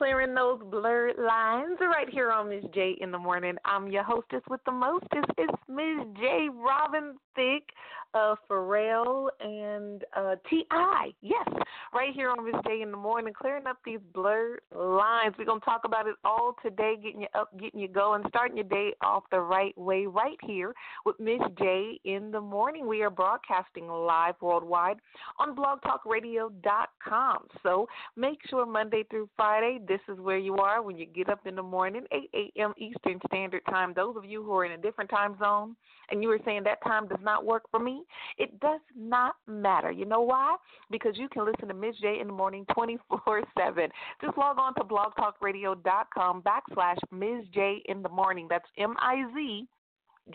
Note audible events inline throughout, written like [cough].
Clearing those blurred lines right here on Miz J in the morning. I'm your hostess with the mostest. It's Miz J Robin Thicke, uh, Pharrell, and uh, T.I. Yes, right here on Miz J in the morning, clearing up these blurred lines. We're going to talk about it all today, getting you up, getting you going, starting your day off the right way right here with Miz J in the morning. We are broadcasting live worldwide on blogtalkradio.com. So make sure Monday through Friday, this is where you are when you get up in the morning, 8 a.m. Eastern Standard Time. Those of you who are in a different time zone and you were saying that time does not work for me, it does not matter. You know why? Because you can listen to Miz J in the morning 24 7. Just log on to blogtalkradio.com backslash Miz J in the morning. That's M I Z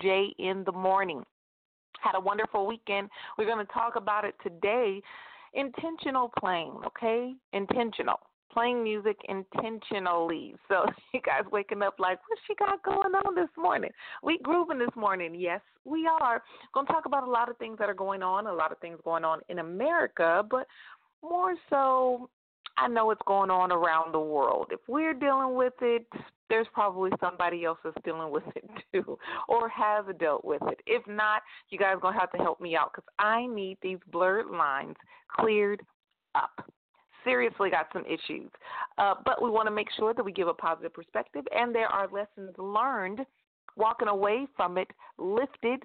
J in the morning. Had a wonderful weekend. We're going to talk about it today. Intentional playing, okay? Intentional. Playing music intentionally. So [laughs] you guys waking up like, what she got going on this morning? We grooving this morning. Yes, we are. Going to talk about a lot of things that are going on, a lot of things going on in America, but more so I know it's going on around the world. If we're dealing with it, there's probably somebody else that's dealing with it [laughs] too, or has dealt with it. If not, you guys are gonna have to help me out because I need these blurred lines cleared up. Seriously, got some issues, uh, but we want to make sure that we give a positive perspective, and there are lessons learned, walking away from it lifted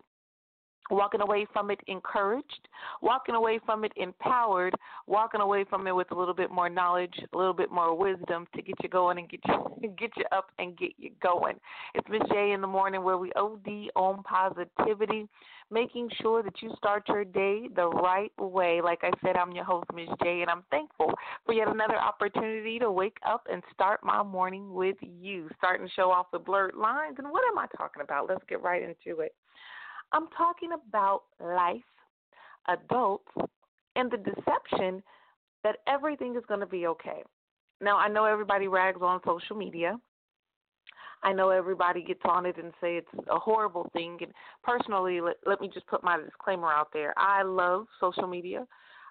walking away from it encouraged, walking away from it empowered, walking away from it with a little bit more knowledge, a little bit more wisdom to get you going and get you [laughs] get you up and get you going. It's Miz J in the morning where we OD on positivity, making sure that you start your day the right way. Like I said, I'm your host, Miz J, and I'm thankful for yet another opportunity to wake up and start my morning with you. Starting to show off the blurred lines. And what am I talking about? Let's get right into it. I'm talking about life, adults, and the deception that everything is going to be okay. Now, I know everybody rags on social media. I know everybody gets on it and say it's a horrible thing. And personally, let, let me just put my disclaimer out there. I love social media.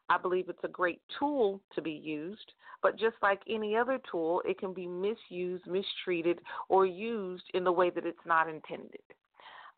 I believe it's a great tool to be used, but just like any other tool, it can be misused, mistreated, or used in the way that it's not intended.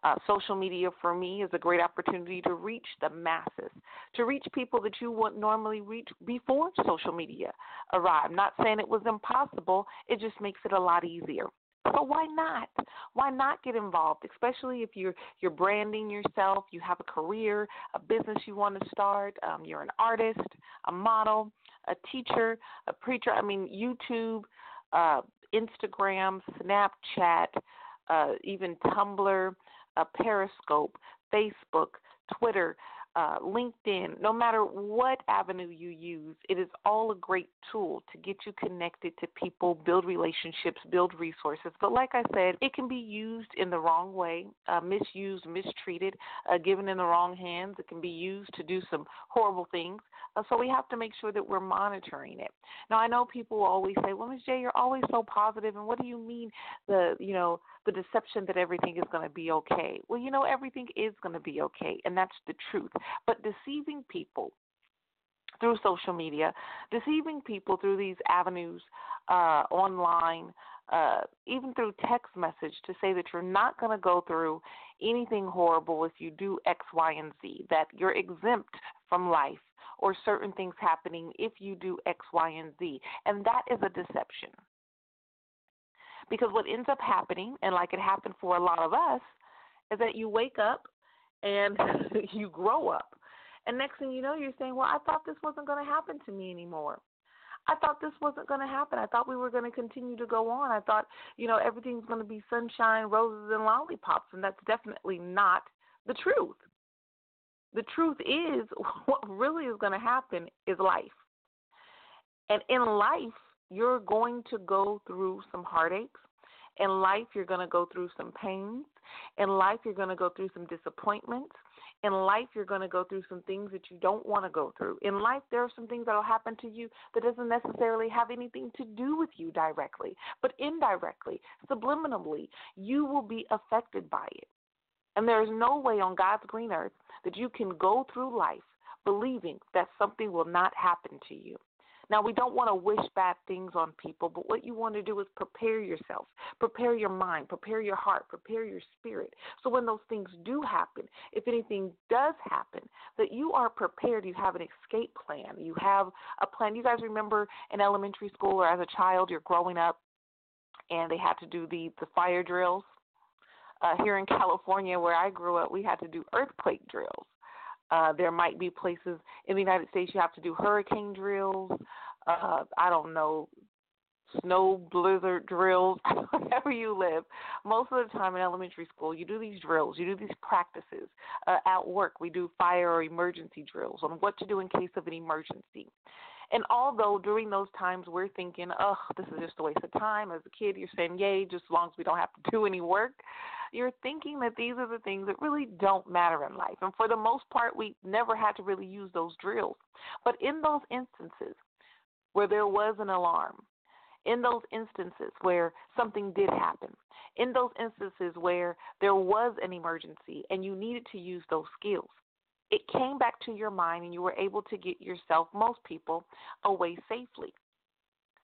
Uh, social media for me is a great opportunity to reach the masses, to reach people that you wouldn't normally reach before social media arrived. Not saying it was impossible, it just makes it a lot easier. So why not? Why not get involved? Especially if you're you're branding yourself, you have a career, a business you want to start, um, you're an artist, a model, a teacher, a preacher. I mean, YouTube, uh, Instagram, Snapchat, uh, even Tumblr uh, Periscope, Facebook, Twitter, uh, LinkedIn, no matter what avenue you use, it is all a great tool to get you connected to people, build relationships, build resources. But like I said, it can be used in the wrong way, uh, misused, mistreated, uh, given in the wrong hands. It can be used to do some horrible things. Uh, so we have to make sure that we're monitoring it. Now I know people always say, "Well, Miz J, you're always so positive," and what do you mean the you know the deception that everything is going to be okay? Well, you know everything is going to be okay, and that's the truth. But deceiving people through social media, deceiving people through these avenues uh, online, uh, even through text message to say that you're not going to go through anything horrible if you do X, Y, and Z, that you're exempt from life or certain things happening if you do X, Y, and Z. And that is a deception. Because what ends up happening, and like it happened for a lot of us, is that you wake up and [laughs] you grow up. And next thing you know, you're saying, Well, I thought this wasn't going to happen to me anymore. I thought this wasn't going to happen. I thought we were going to continue to go on. I thought, you know, everything's going to be sunshine, roses, and lollipops. And that's definitely not the truth. The truth is, [laughs] what really is going to happen is life. And in life, you're going to go through some heartaches. In life, you're going to go through some pains. In life, you're going to go through some disappointments. In life, you're going to go through some things that you don't want to go through. In life, there are some things that will happen to you that doesn't necessarily have anything to do with you directly, but indirectly, subliminally, you will be affected by it. And there is no way on God's green earth that you can go through life believing that something will not happen to you. Now, we don't want to wish bad things on people, but what you want to do is prepare yourself, prepare your mind, prepare your heart, prepare your spirit. So when those things do happen, if anything does happen, that you are prepared. You have an escape plan. You have a plan. You guys remember in elementary school or as a child, you're growing up and they had to do the, the fire drills? Uh, here in California, where I grew up, we had to do earthquake drills. Uh, there might be places in the United States you have to do hurricane drills. Uh, I don't know, snow blizzard drills, [laughs] wherever you live. Most of the time in elementary school, you do these drills, you do these practices. Uh, at work, we do fire or emergency drills on what to do in case of an emergency. And although during those times we're thinking, oh, this is just a waste of time, as a kid, you're saying, yay, just as long as we don't have to do any work, you're thinking that these are the things that really don't matter in life. And for the most part, we never had to really use those drills. But in those instances where there was an alarm, in those instances where something did happen, in those instances where there was an emergency and you needed to use those skills, it came back to your mind and you were able to get yourself, most people, away safely.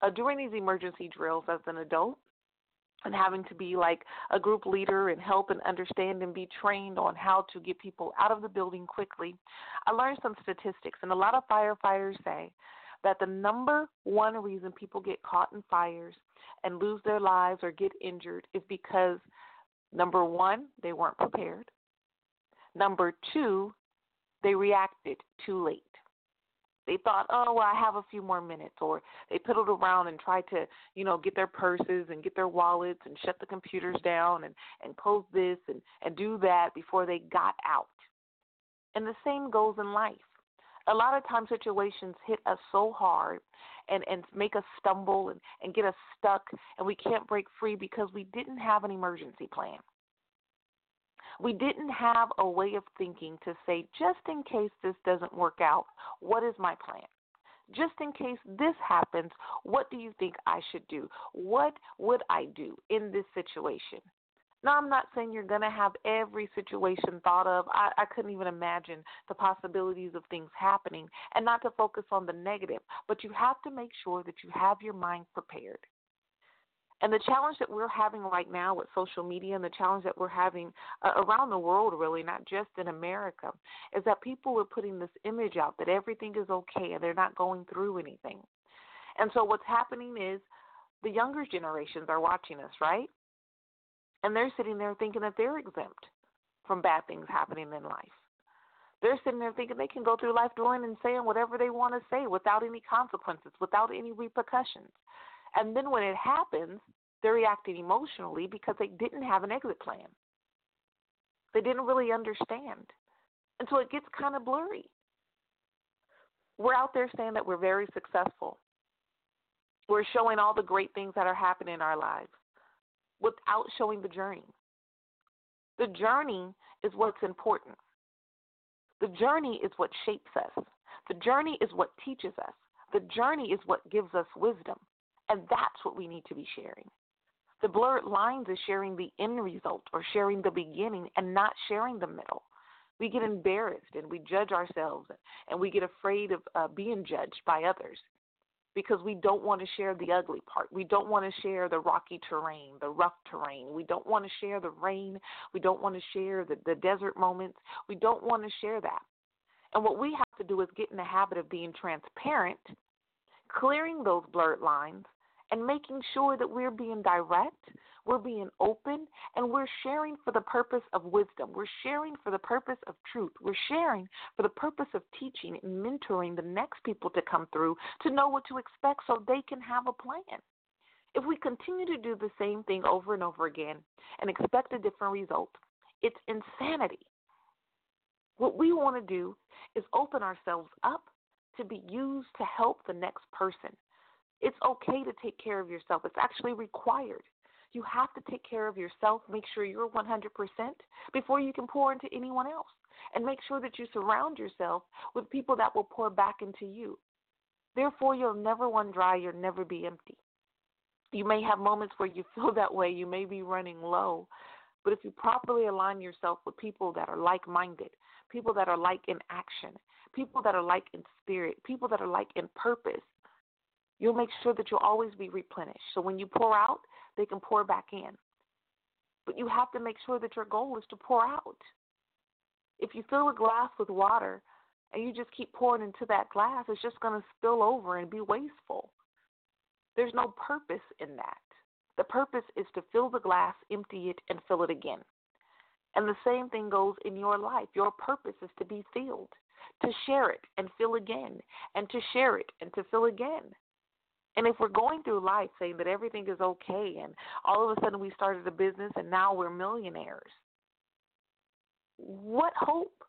Uh, during these emergency drills as an adult, and having to be like a group leader and help and understand and be trained on how to get people out of the building quickly, I learned some statistics. And a lot of firefighters say that the number one reason people get caught in fires and lose their lives or get injured is because number one, they weren't prepared. Number two, they reacted too late. They thought, oh, well, I have a few more minutes, or they piddled around and tried to, you know, get their purses and get their wallets and shut the computers down and and close this and and do that before they got out. And the same goes in life. A lot of times situations hit us so hard and and make us stumble and and get us stuck and we can't break free because we didn't have an emergency plan. We didn't have a way of thinking to say, just in case this doesn't work out, what is my plan? Just in case this happens, what do you think I should do? What would I do in this situation? Now, I'm not saying you're going to have every situation thought of. I, I couldn't even imagine the possibilities of things happening and not to focus on the negative, but you have to make sure that you have your mind prepared. And the challenge that we're having right now with social media and the challenge that we're having uh, around the world, really, not just in America, is that people are putting this image out that everything is okay and they're not going through anything. And so what's happening is the younger generations are watching us, right? And they're sitting there thinking that they're exempt from bad things happening in life. They're sitting there thinking they can go through life doing and saying whatever they want to say without any consequences, without any repercussions. And then when it happens, they're reacting emotionally because they didn't have an exit plan. They didn't really understand. And so it gets kind of blurry. We're out there saying that we're very successful. We're showing all the great things that are happening in our lives without showing the journey. The journey is what's important. The journey is what shapes us. The journey is what teaches us. The journey is what gives us wisdom. And that's what we need to be sharing. The blurred lines is sharing the end result or sharing the beginning and not sharing the middle. We get embarrassed and we judge ourselves and we get afraid of uh, being judged by others because we don't want to share the ugly part. We don't want to share the rocky terrain, the rough terrain. We don't want to share the rain. We don't want to share the, the desert moments. We don't want to share that. And what we have to do is get in the habit of being transparent, clearing those blurred lines, and making sure that we're being direct, we're being open, and we're sharing for the purpose of wisdom. We're sharing for the purpose of truth. We're sharing for the purpose of teaching and mentoring the next people to come through to know what to expect so they can have a plan. If we continue to do the same thing over and over again and expect a different result, it's insanity. What we want to do is open ourselves up to be used to help the next person, it's okay to take care of yourself. It's actually required. You have to take care of yourself, make sure you're 100% before you can pour into anyone else. And make sure that you surround yourself with people that will pour back into you. Therefore, you'll never run dry, you'll never be empty. You may have moments where you feel [laughs] that way, you may be running low, but if you properly align yourself with people that are like minded, people that are like in action, people that are like in spirit, people that are like in purpose, You'll make sure that you'll always be replenished. So when you pour out, they can pour back in. But you have to make sure that your goal is to pour out. If you fill a glass with water and you just keep pouring into that glass, it's just going to spill over and be wasteful. There's no purpose in that. The purpose is to fill the glass, empty it, and fill it again. And the same thing goes in your life. Your purpose is to be filled, to share it and fill again, and to share it and to fill again. And if we're going through life saying that everything is okay and all of a sudden we started a business and now we're millionaires, what hope?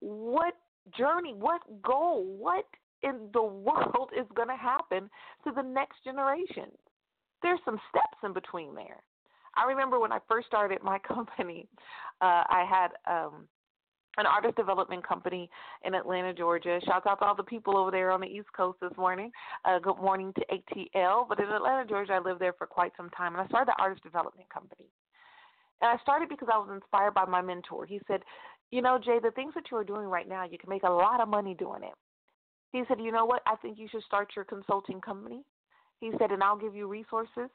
What journey? What goal? What in the world is going to happen to the next generation? There's some steps in between there. I remember when I first started my [laughs] company, uh, I had um, an artist development company in Atlanta, Georgia. Shout out to all the people over there on the East Coast this morning. Uh, good morning to ATL. But in Atlanta, Georgia, I lived there for quite some time, and I started the artist development company. And I started because I was inspired by my mentor. He said, You know, Jay, the things that you are doing right now, you can make a lot of money doing it. He said, You know what? I think you should start your consulting company. He said, And I'll give you resources.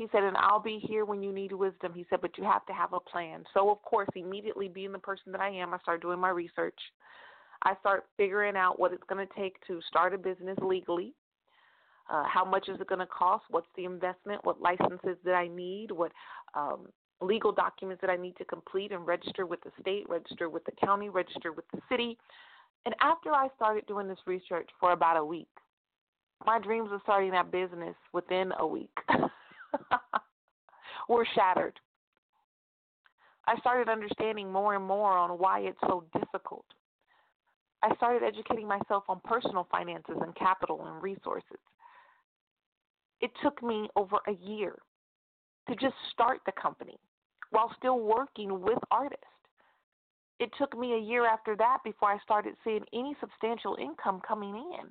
He said, and I'll be here when you need wisdom. He said, but you have to have a plan. So, of course, immediately being the person that I am, I start doing my research. I start figuring out what it's going to take to start a business legally. Uh, how much is it going to cost? What's the investment? What licenses that I need? What um, legal documents that I need to complete and register with the state, register with the county, register with the city? And after I started doing this research for about a week, my dreams of starting that business within a week. [laughs] were shattered. I started understanding more and more on why it's so difficult. I started educating myself on personal finances and capital and resources. It took me over a year to just start the company while still working with artists. It took me a year after that before I started seeing any substantial income coming in.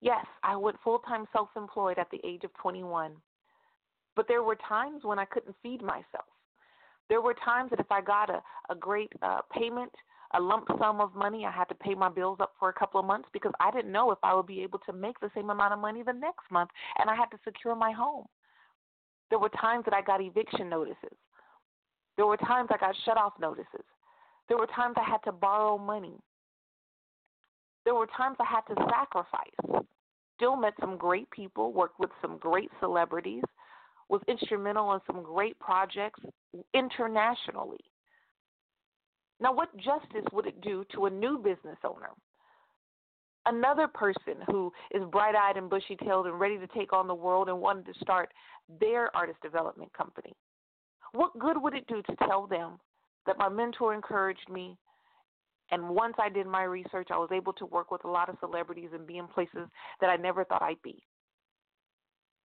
Yes, I went full time self employed at the age of 21. But there were times when I couldn't feed myself. There were times that if I got a, a great uh, payment, a lump sum of money, I had to pay my bills up for a couple of months because I didn't know if I would be able to make the same amount of money the next month, and I had to secure my home. There were times that I got eviction notices. There were times I got shut off notices. There were times I had to borrow money. There were times I had to sacrifice. Still met some great people, worked with some great celebrities, was instrumental in some great projects internationally. Now, what justice would it do to a new business owner? Another person who is bright eyed and bushy tailed and ready to take on the world and wanted to start their artist development company. What good would it do to tell them that my mentor encouraged me and once I did my research, I was able to work with a lot of celebrities and be in places that I never thought I'd be.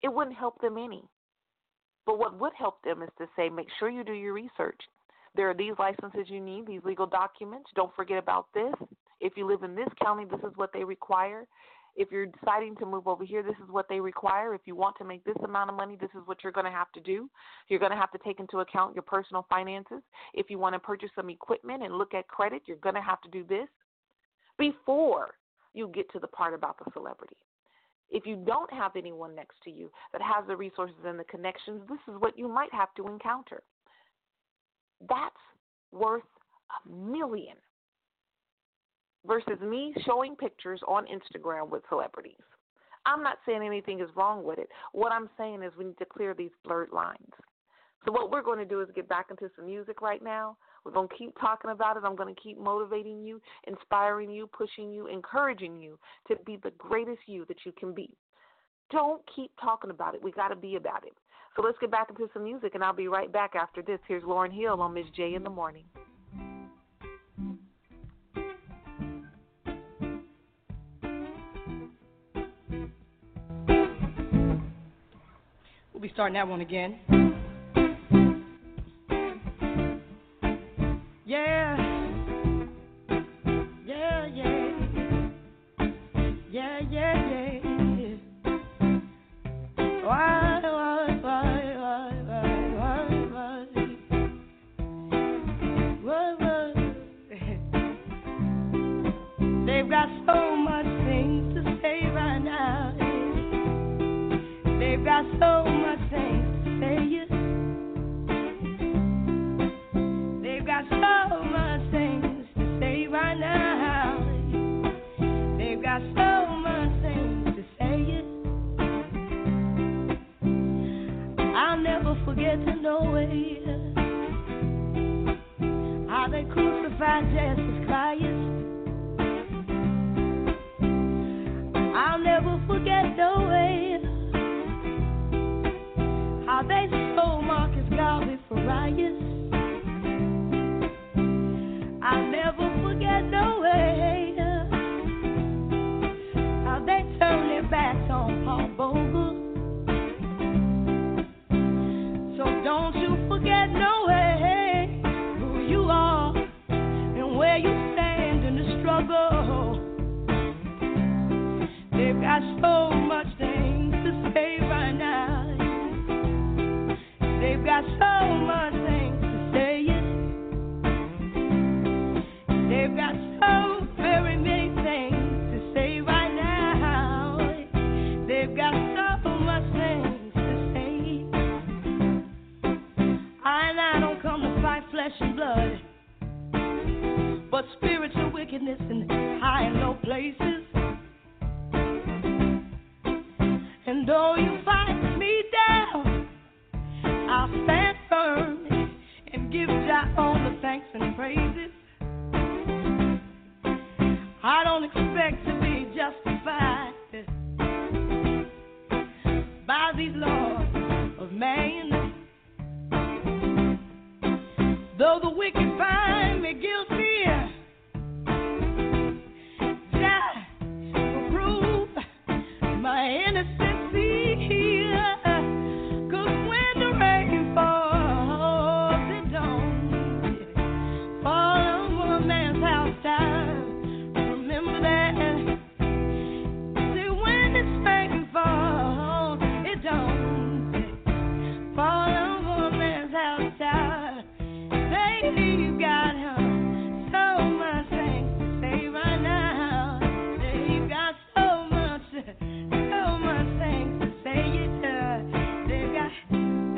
It wouldn't help them any. But what would help them is to say, make sure you do your research. There are these licenses you need, these legal documents. Don't forget about this. If you live in this county, this is what they require. If you're deciding to move over here, this is what they require. If you want to make this amount of money, this is what you're going to have to do. You're going to have to take into account your personal finances. If you want to purchase some equipment and look at credit, you're going to have to do this before you get to the part about the celebrity. If you don't have anyone next to you that has the resources and the connections, this is what you might have to encounter. That's worth a million versus me showing pictures on Instagram with celebrities. I'm not saying anything is wrong with it. What I'm saying is we need to clear these blurred lines. So, what we're going to do is get back into some music right now. We're going to keep talking about it. I'm going to keep motivating you, inspiring you, pushing you, encouraging you to be the greatest you that you can be. Don't keep talking about it. We got to be about it. So, let's get back into some music, and I'll be right back after this. Here's Lauryn Hill on Miz J in the Morning. We'll be starting that one again.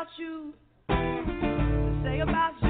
about you, to say about you.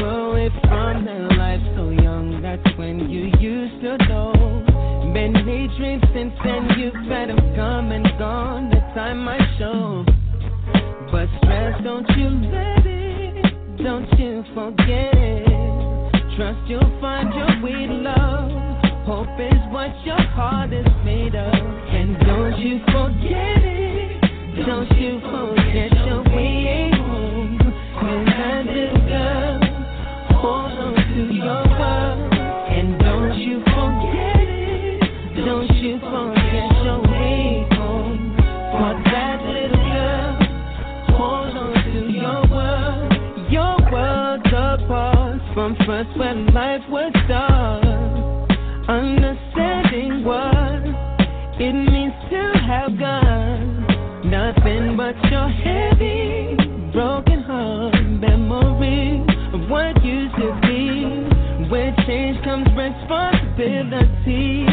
away from the life so young, that's when you used to know. Many dreams since then, you've them come and gone. The time might show. But stress, don't you let it, don't you forget it. Trust you'll find your way love. Hope is what your heart is made of. And don't you forget it, don't you forget your way first when life was start. Understanding what it means to have got nothing but your heavy, broken heart memory of what used to be. Where change comes responsibility.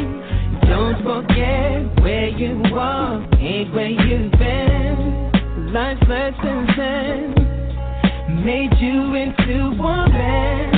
Don't forget where you are and where you've been. Life lessons and made you into a man.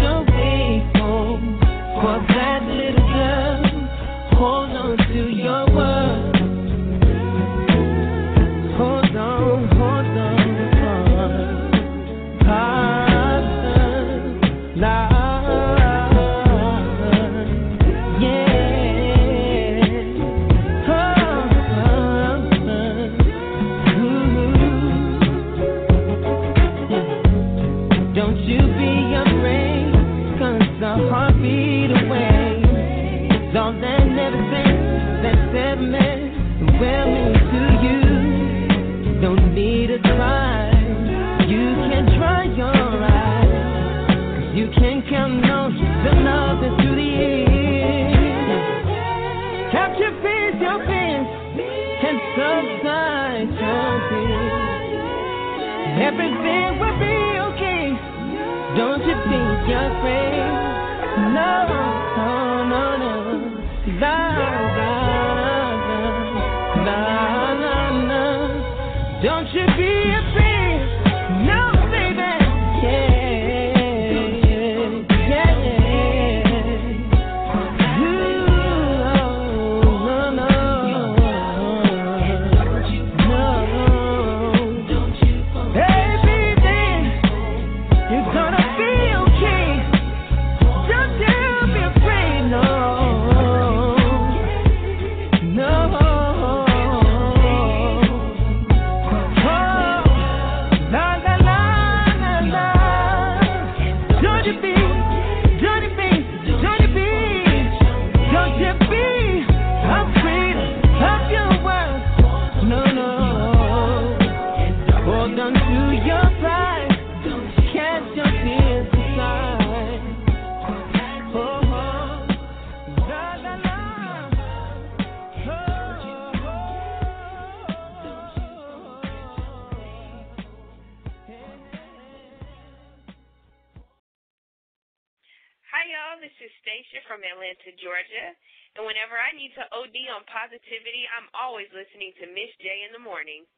Hi, y'all. This is Stacia from Atlanta, Georgia. And whenever I need to OD on positivity, I'm always listening to Miz J in the morning.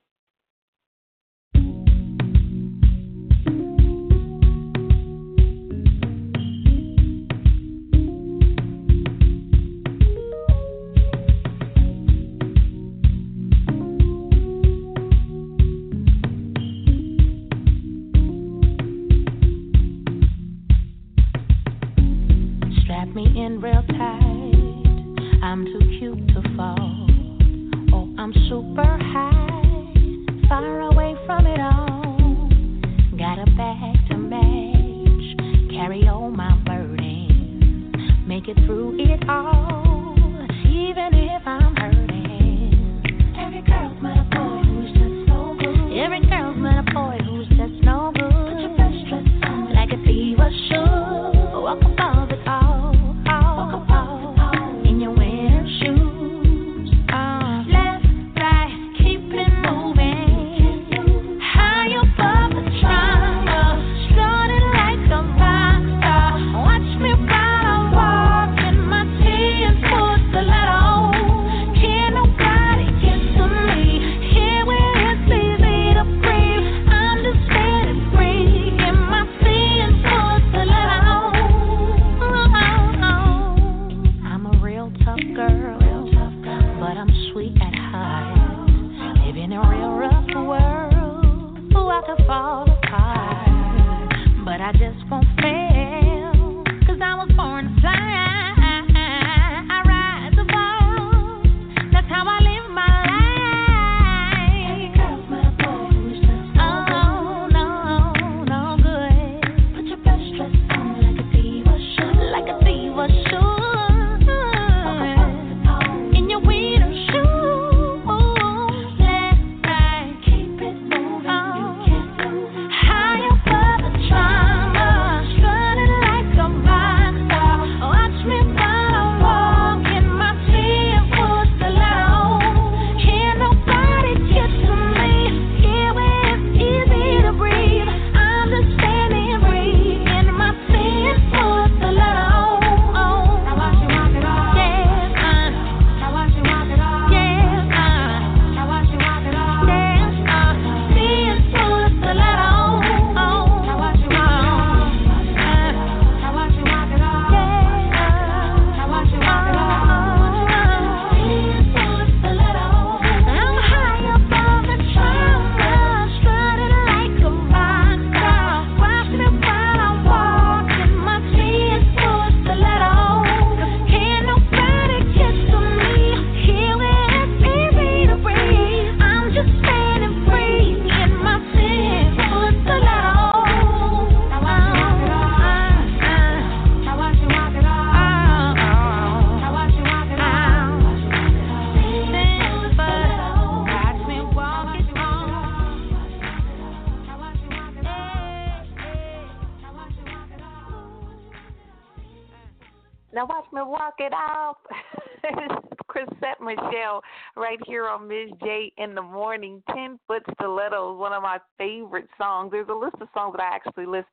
Here on Miz J in the morning. Ten Foot Stilettos, one of my favorite songs. There's a list of songs that I actually list.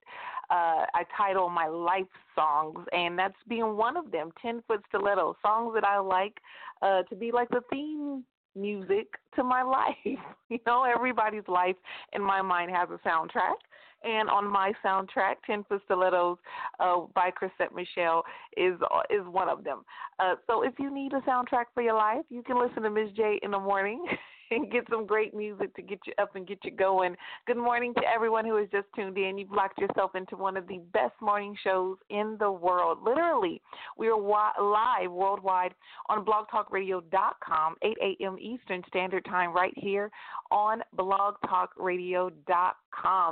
Uh, I title my life songs, and that's being one of them. Ten Foot Stilettos, songs that I like uh, to be like the theme music to my [laughs] life. you know, everybody's life in my mind has a soundtrack. And on my soundtrack, Ten Foot Stilettos uh, by Chrisette Michele is is one of them. Uh, so if you need a soundtrack for your life, you can listen to Miz J in the morning. [laughs] and get some great music to get you up and get you going. Good morning to everyone who has just tuned in. You've locked yourself into one of the best morning shows in the world. Literally, we are wa- live worldwide on blogtalkradio.com, 8 a.m. Eastern Standard Time, right here on blogtalkradio.com.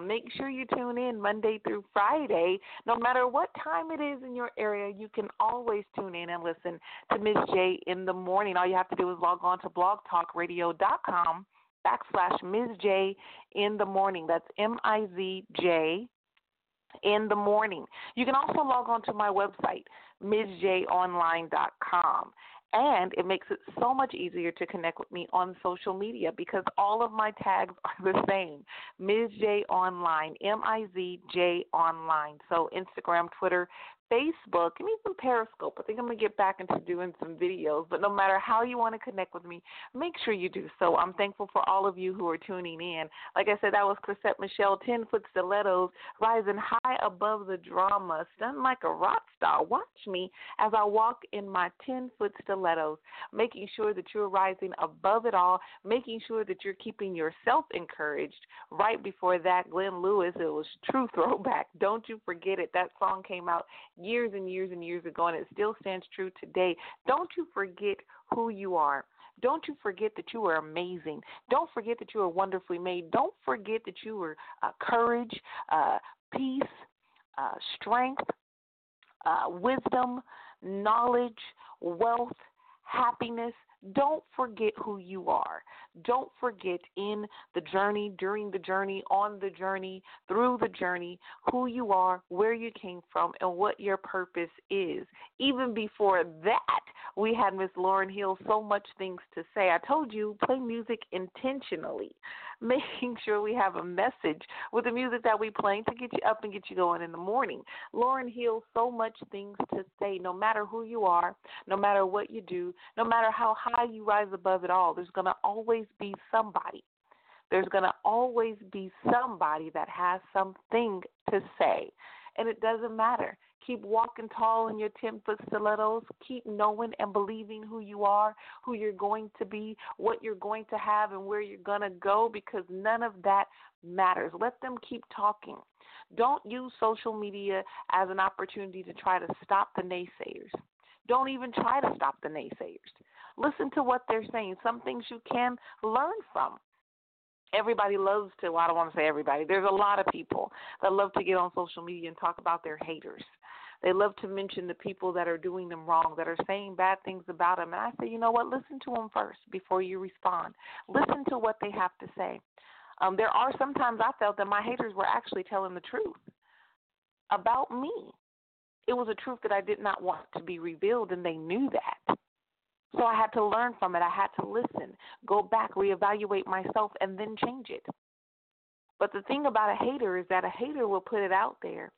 Make sure you tune in Monday through Friday. No matter what time it is in your area, you can always tune in and listen to Miz J in the morning. All you have to do is log on to blogtalkradio.com backslash Miz J in the morning. That's M I Z J in the morning. You can also log on to my website, MizJOnline.com. And it makes it so much easier to connect with me on social media because all of my tags [laughs] are the same. Miz J Online, M I Z J Online. So Instagram, Twitter, Facebook, and even Periscope. I think I'm going to get back into doing some videos. But no matter how you want to connect with me, make sure you do so. I'm thankful for all of you who are tuning in. Like I said, that was Chrisette Michele, 10 foot stilettos, rising high above the drama, stunned like a rock star. Watch me as I walk in my 10 foot stilettos, making sure that you're rising above it all, making sure that you're keeping yourself encouraged. Right before that, Glenn Lewis, it was true throwback. Don't you forget it. That song came out years and years and years ago, and it still stands true today. Don't you forget who you are. Don't you forget that you are amazing. Don't forget that you are wonderfully made. Don't forget that you are uh, courage, uh, peace, uh, strength, uh, wisdom, knowledge, wealth, happiness. Don't forget who you are. Don't forget in the journey, during the journey, on the journey, through the journey, who you are, where you came from, and what your purpose is. Even before that, we had Miss Lauryn Hill so much things to say. I told you, play music intentionally, [laughs] making sure we have a message with the music that we play to get you up and get you going in the morning. Lauryn Hill, so much things to say, no matter who you are, no matter what you do, no matter how high you rise above it all, there's going to always be somebody. There's going to always be somebody that has something to say. And it doesn't matter. Keep walking tall in your 10 foot stilettos. Keep knowing and believing who you are, who you're going to be, what you're going to have, and where you're going to go because none of that matters. Let them keep talking. Don't use social media as an opportunity to try to stop the naysayers. Don't even try to stop the naysayers. Listen to what they're saying. Some things you can learn from. Everybody loves to, well, I don't want to say everybody, there's a lot of people that love to get on social media and talk about their haters. They love to mention the people that are doing them wrong, that are saying bad things about them. And I say, you know what? Listen to them first before you respond. Listen to what they have to say. Um, there are sometimes I felt that my haters were actually telling the truth about me. It was a truth that I did not want to be revealed, and they knew that. So I had to learn from it. I had to listen, go back, reevaluate myself, and then change it. But the thing about a hater is that a hater will put it out there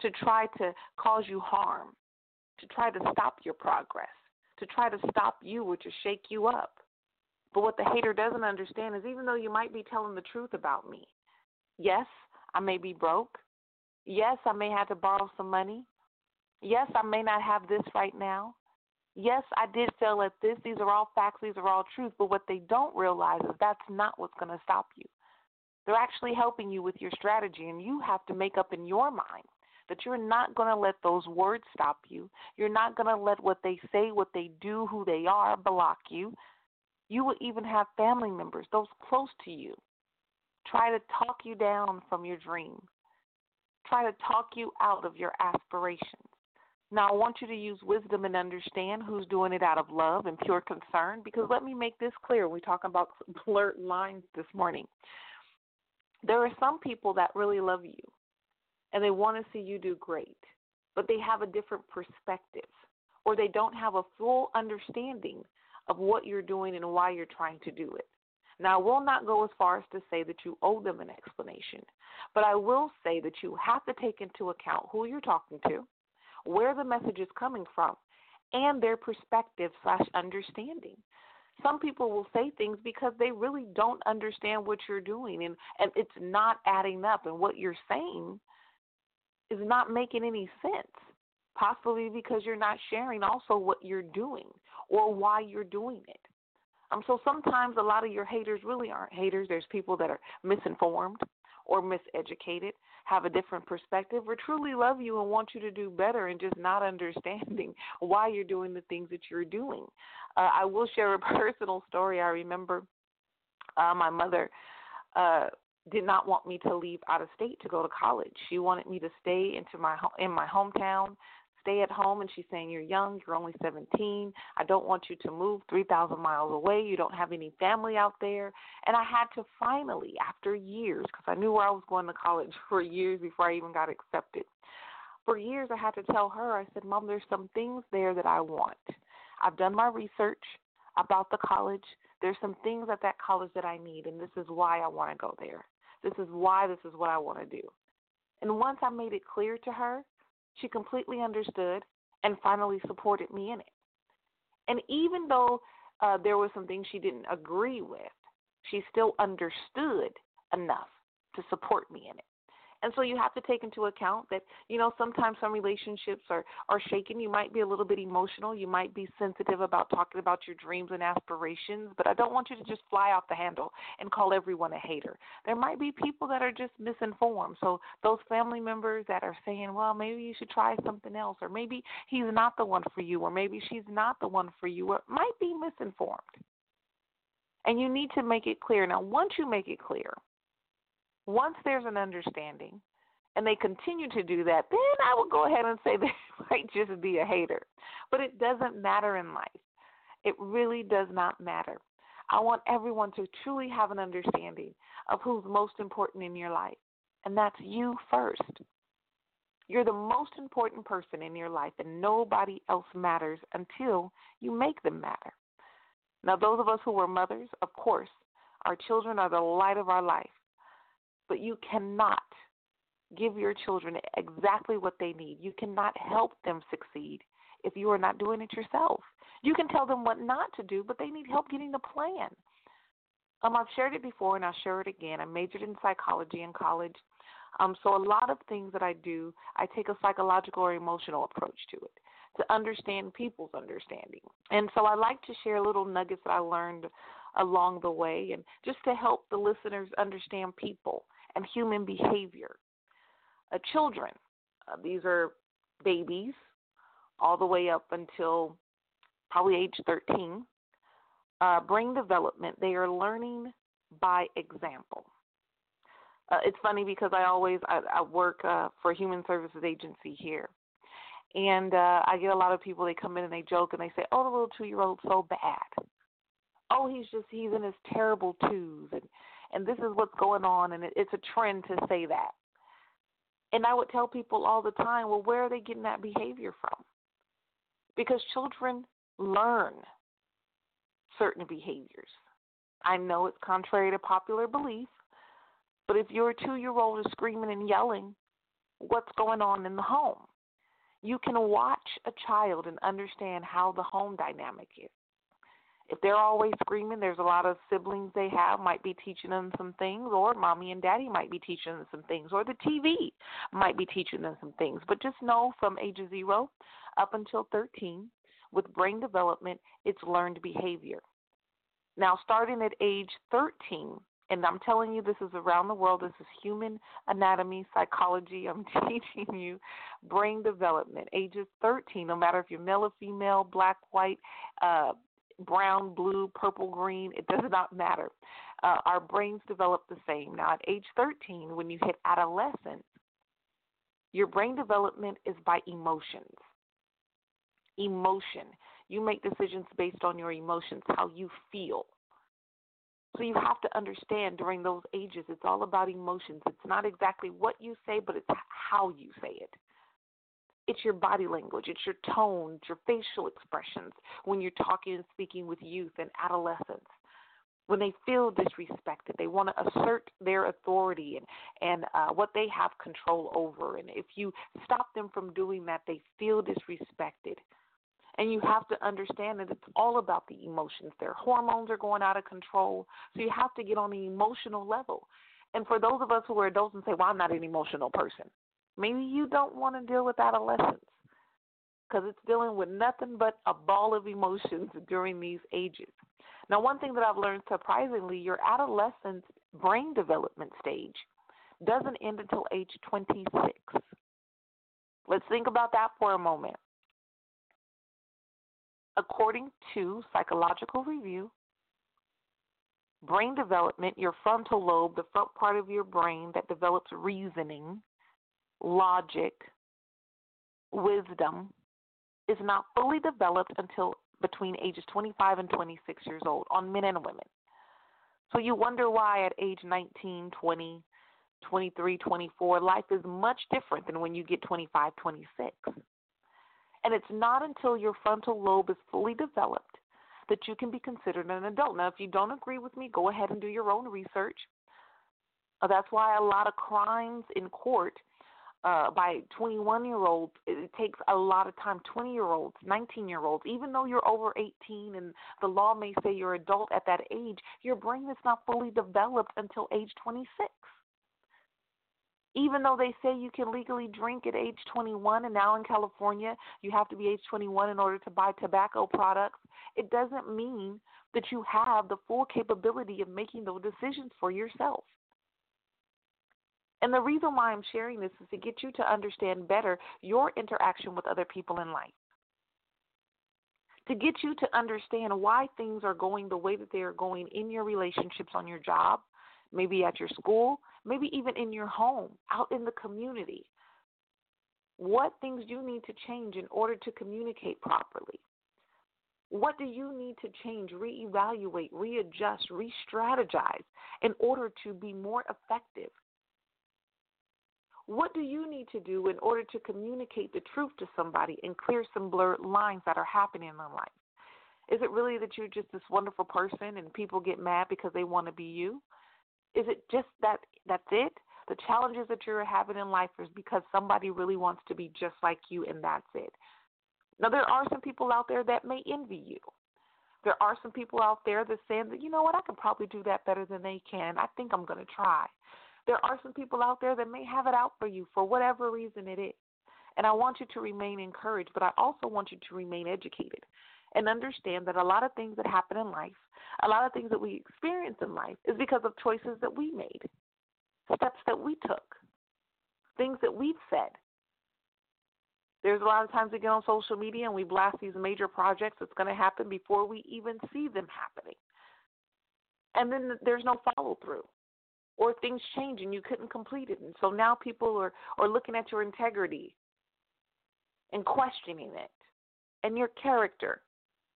to try to cause you harm, to try to stop your progress, to try to stop you or to shake you up. But what the hater doesn't understand is even though you might be telling the truth about me, yes, I may be broke. Yes, I may have to borrow some money. Yes, I may not have this right now. Yes, I did fail at this. These are all facts. These are all truth. But what they don't realize is that's not what's going to stop you. They're actually helping you with your strategy, and you have to make up in your mind that you're not going to let those words stop you. You're not going to let what they say, what they do, who they are block you. You will even have family members, those close to you, try to talk you down from your dreams, try to talk you out of your aspirations. Now, I want you to use wisdom and understand who's doing it out of love and pure concern because let me make this clear. We're talking about [laughs] blurred lines this morning. There are some people that really love you and they want to see you do great, but they have a different perspective. or they don't have a full understanding of what you're doing and why you're trying to do it. Now, I will not go as far as to say that you owe them an explanation, but I will say that you have to take into account who you're talking to, where the message is coming from, and their perspective slash understanding. Some people will say things because they really don't understand what you're doing and, and it's not adding up and what you're saying is not making any sense. Possibly because you're not sharing also what you're doing or why you're doing it. Um, so sometimes a lot of your haters really aren't haters. There's people that are misinformed or miseducated, have a different perspective, or truly love you and want you to do better and just not [laughs] understanding why you're doing the things that you're doing. Uh, I will share a [laughs] personal story. I remember uh, my mother uh, did not want me to leave out of state to go to college. She wanted me to stay into my in my hometown, stay at home and she's saying you're young you're only 17 i don't want you to move 3000 miles away. You don't have any family out there. And i had to finally after years because i knew where i was going to college [laughs] for years before i even got accepted for years i had to tell her i said mom there's some things there that i want. I've done my research about the college. There's some things at that college that i need and this is why i want to go there. This is why this is what i want to do. And once i made it clear to her she completely understood and finally supported me in it. And even though uh, there were some things she didn't agree with, she still understood enough to support me in it. And so you have to take into account that, you know, sometimes some relationships are, are shaken. You might be a little bit emotional. You might be sensitive about talking about your dreams and aspirations, but I don't want you to just fly off the handle and call everyone a hater. There might be people that are just misinformed. So those family members that are saying, well, maybe you should try something else, or maybe he's not the one for you, or maybe she's not the one for you, or might be misinformed. And you need to make it clear. Now, once you make it clear, once there's an understanding and they continue to do that, then I would go ahead and say [laughs] they might just be a hater. But it doesn't matter in life. It really does not matter. I want everyone to truly have an understanding of who's most important in your life, and that's you first. You're the most important person in your life, and nobody else matters until you make them matter. Now, those of us who are mothers, of course, our children are the light of our life. But you cannot give your children exactly what they need. You cannot help them succeed if you are not doing it yourself. You can tell them what not to do, but they need help getting the plan. Um, I've shared it before and I'll share it again. I majored in psychology in college. Um, so a lot of things that I do, I take a psychological or emotional approach to it to understand people's understanding. And so I like to share little nuggets that I learned along the way and just to help the listeners understand people and human behavior. Uh, children, uh, these are babies all the way up until probably age 13. Uh, brain development, they are learning by example. Uh, it's funny because I always I, I work uh, for a human services agency here, and uh, I get a lot of people. They come in and they joke and they say, "Oh, the little two-year-old's so bad." Oh, he's just he's in his terrible twos, and and this is what's going on, and it, it's a trend to say that. And I would tell people all the time, well, where are they getting that behavior from? Because children learn certain behaviors. I know it's contrary to popular belief, but if your two year old is screaming and yelling, what's going on in the home? You can watch a child and understand how the home dynamic is if they're always screaming, there's a lot of siblings they have might be teaching them some things, or mommy and daddy might be teaching them some things, or the TV might be teaching them some things. But just know from age zero up until 13, with brain development, it's learned behavior. Now, starting at age 13, and I'm telling you, this is around the world. This is human anatomy, psychology. I'm [laughs] teaching you brain development. Ages 13, no matter if you're male or female, black, white, uh, brown, blue, purple, green, it does not matter. Uh, our brains develop the same. Now, at age 13, when you hit adolescence, your brain development is by emotions. Emotion. You make decisions based on your emotions, how you feel. So you have to understand during those ages, it's all about emotions. It's not exactly what you say, but it's how you say it. It's your body language, it's your tone, it's your facial expressions when you're talking and speaking with youth and adolescents. When they feel disrespected, they want to assert their authority and and uh, what they have control over. And if you stop them from doing that, they feel disrespected. And you have to understand that it's all about the emotions. Their hormones are going out of control. So you have to get on the emotional level. And for those of us who are adults and say, well, I'm not an emotional person, maybe you don't want to deal with adolescence because it's dealing with nothing but a ball of emotions during these ages. Now, one thing that I've learned surprisingly, your adolescence brain development stage doesn't end until age 26. Let's think about that for a moment. According to Psychological Review, brain development, your frontal lobe, the front part of your brain that develops reasoning, logic, wisdom, is not fully developed until between ages 25 and 26 years old on men and women. So you wonder why at age 19, 20, 23, 24, life is much different than when you get 25, 26. And it's not until your frontal lobe is fully developed that you can be considered an adult. Now, if you don't agree with me, go ahead and do your own research. That's why a lot of crimes in court uh, by 21 year olds, it takes a lot of time. 20 year olds, 19 year olds, even though you're over 18 and the law may say you're adult at that age, your brain is not fully developed until age 26 even though they say you can legally drink at age 21 and now in California you have to be age 21 in order to buy tobacco products, it doesn't mean that you have the full capability of making those decisions for yourself. And the reason why I'm sharing this is to get you to understand better your interaction with other people in life. To get you to understand why things are going the way that they are going in your relationships on your job, maybe at your school, maybe even in your home, out in the community. What things you need to change in order to communicate properly? What do you need to change, reevaluate, readjust, re strategize in order to be more effective? What do you need to do in order to communicate the truth to somebody and clear some blurred lines that are happening in life? Is it really that you're just this wonderful person and people get mad because they want to be you? Is it just that that's it? The challenges that you're having in life is because somebody really wants to be just like you and that's it. Now there are some people out there that may envy you. There are some people out there that saying that, you know what, I can probably do that better than they can. I think I'm gonna try. There are some people out there that may have it out for you for whatever reason it is. And I want you to remain encouraged, but I also want you to remain educated and understand that a lot of things that happen in life, a lot of things that we experience in life, is because of choices that we made, steps that we took, things that we've said. There's a lot of times we get on social media and we blast these major projects that's going to happen before we even see them happening. And then there's no follow through. Or things change and you couldn't complete it. And so now people are, are looking at your integrity and questioning it and your character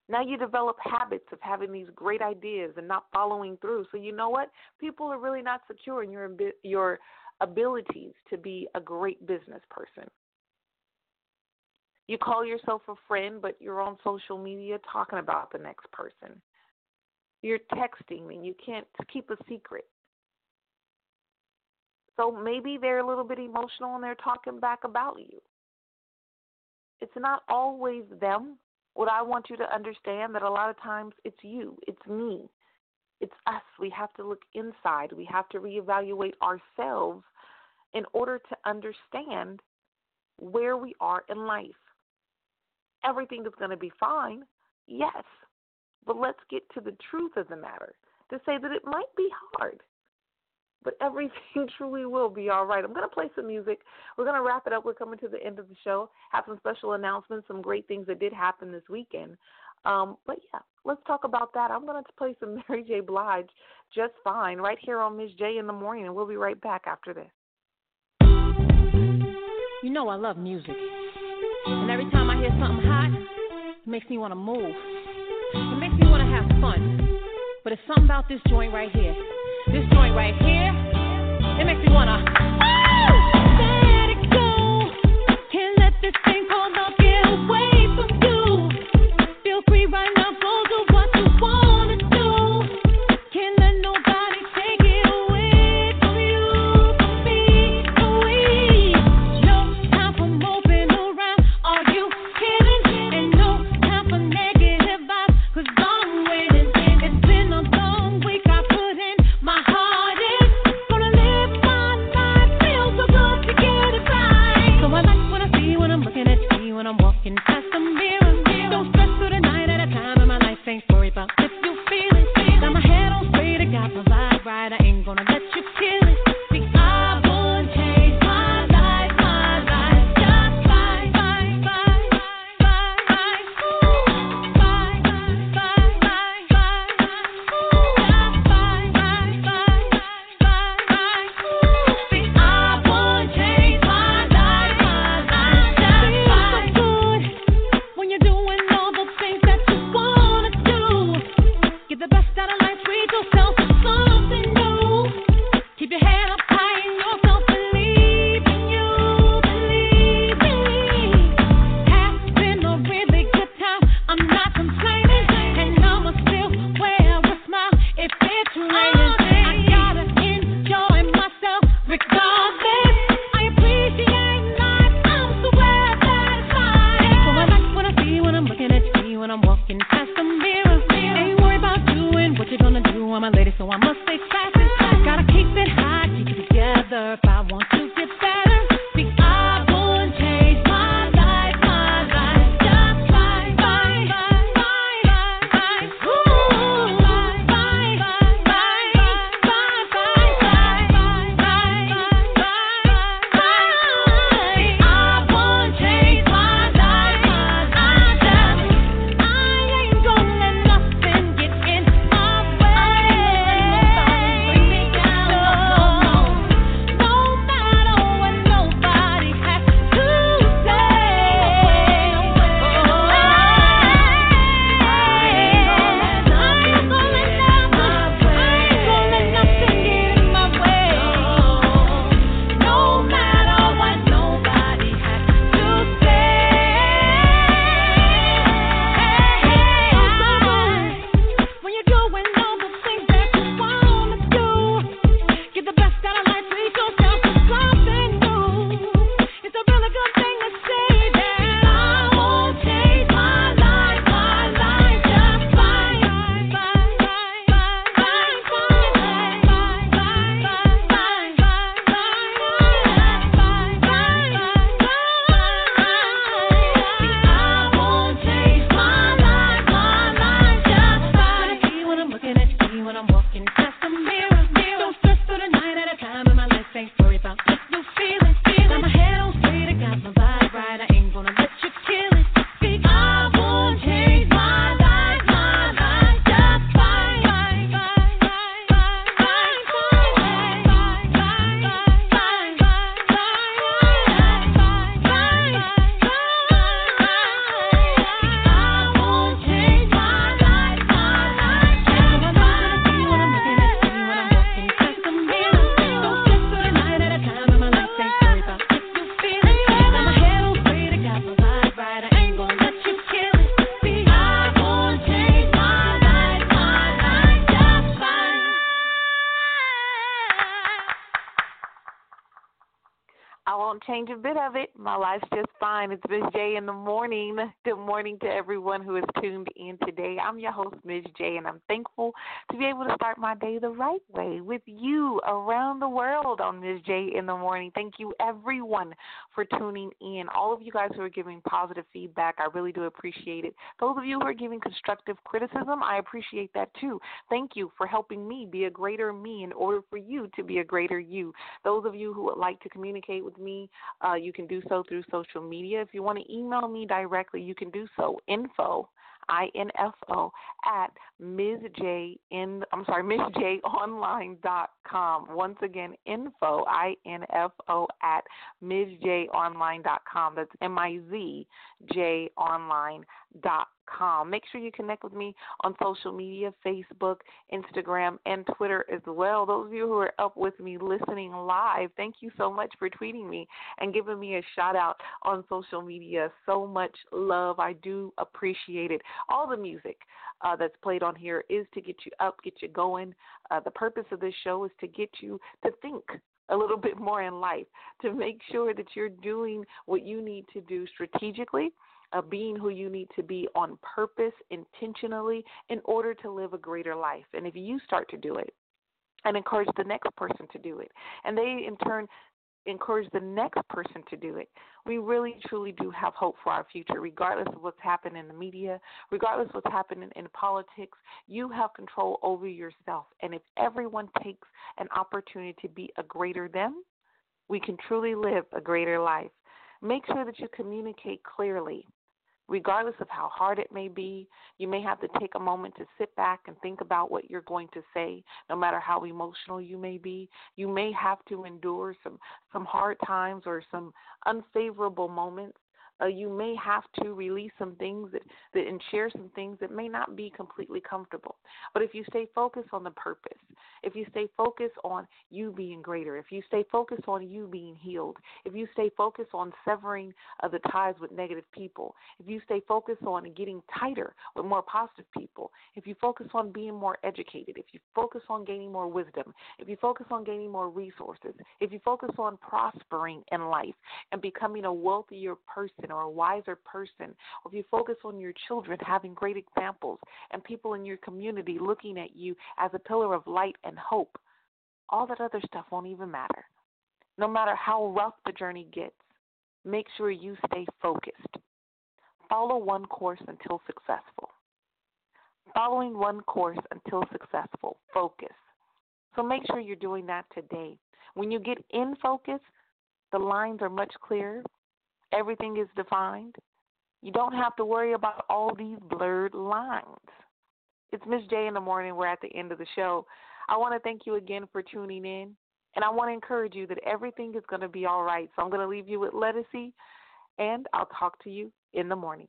now you develop habits of having these great ideas and not following through. So you know what? People are really not secure in your your abilities to be a great business person. You call yourself a friend, but you're on social media talking about the next person. You're texting and you can't keep a secret. So maybe they're a little bit emotional and they're talking back about you. It's not always them what I want you to understand that a lot of times it's you, it's me, it's us. We have to look inside. We have to reevaluate ourselves in order to understand where we are in life. Everything is going to be fine, yes, but let's get to the truth of the matter to say that it might be hard but everything [laughs] truly will be all right. I'm going to play some music. We're going to wrap it up. We're coming to the end of the show. Have some special announcements, some great things that did happen this weekend. Um, but yeah, let's talk about that. I'm going to play some [laughs] Mary J. Blige just fine right here on Miz J in the morning, and we'll be right back after this. You know I love music. And every time I hear something hot, it makes me want to move. It makes me want to have fun. But it's something about this joint right here. This joint right here, it makes me wanna change a bit of it. My life's just fine. It's Miz J in the morning. Good morning to everyone who is tuned in today. I'm your host, Miz J, and I'm thankful to be able to start my day the right way with you around the world on Miz J in the morning. Thank you, everyone, for tuning in. All of you guys who are giving positive feedback, I really do appreciate it. Those of you who are giving constructive criticism, I appreciate that too. Thank you for helping me be a greater me in order for you to be a greater you. Those of you who would like to communicate with me, uh, you can do so through social media. If you want to email me directly, you can do so. Info, I N F O, at Miz J in I'm sorry, [laughs] MizJOnline.com. Once again, info, I N F O at MizJOnline.com. That's M I Z J Online.com. Make sure you connect with me on social media Facebook, Instagram, and Twitter as well. Those of you who are up with me listening live, thank you so much for tweeting me and giving me a shout out on social media. So much love. I do appreciate it. All the music uh, that's played on here is to get you up, get you going. Uh, the purpose of this show is to get you to think a little bit more in life, to make sure that you're doing what you need to do strategically being who you need to be on purpose, intentionally, in order to live a greater life. And if you start to do it and encourage the next person to do it, and they in turn encourage the next person to do it, we really truly do have hope for our future, regardless of what's happening in the media, regardless of what's happening in politics. You have control over yourself. And if everyone takes an opportunity to be a greater them, we can truly live a greater life. Make sure that you communicate clearly regardless of how hard it may be, you may have to take a moment to sit back and think about what you're going to say, no matter how emotional you may be. You may have to endure some some hard times or some unfavorable moments. Uh, you may have to release some things that, that and share some things that may not be completely comfortable. But if you stay focused on the purpose, if you stay focused on you being greater, if you stay focused on you being healed, if you stay focused on severing uh, the ties with negative people, if you stay focused on getting tighter with more positive people, if you focus on being more educated, if you focus on gaining more wisdom, if you focus on gaining more resources, if you focus on prospering in life and becoming a wealthier person or a wiser person, or if you focus on your children having great examples and people in your community looking at you as a pillar of light and hope, all that other stuff won't even matter. No matter how rough the journey gets, make sure you stay focused. Follow one course until successful. Following one course until successful. Focus. So make sure you're doing that today. When you get in focus, the lines are much clearer. Everything is defined. You don't have to worry about all these blurred lines. It's Miz J in the morning. We're at the end of the show. I want to thank you again for tuning in. And I want to encourage you that everything is going to be all right. So I'm going to leave you with Ledisi, and I'll talk to you in the morning.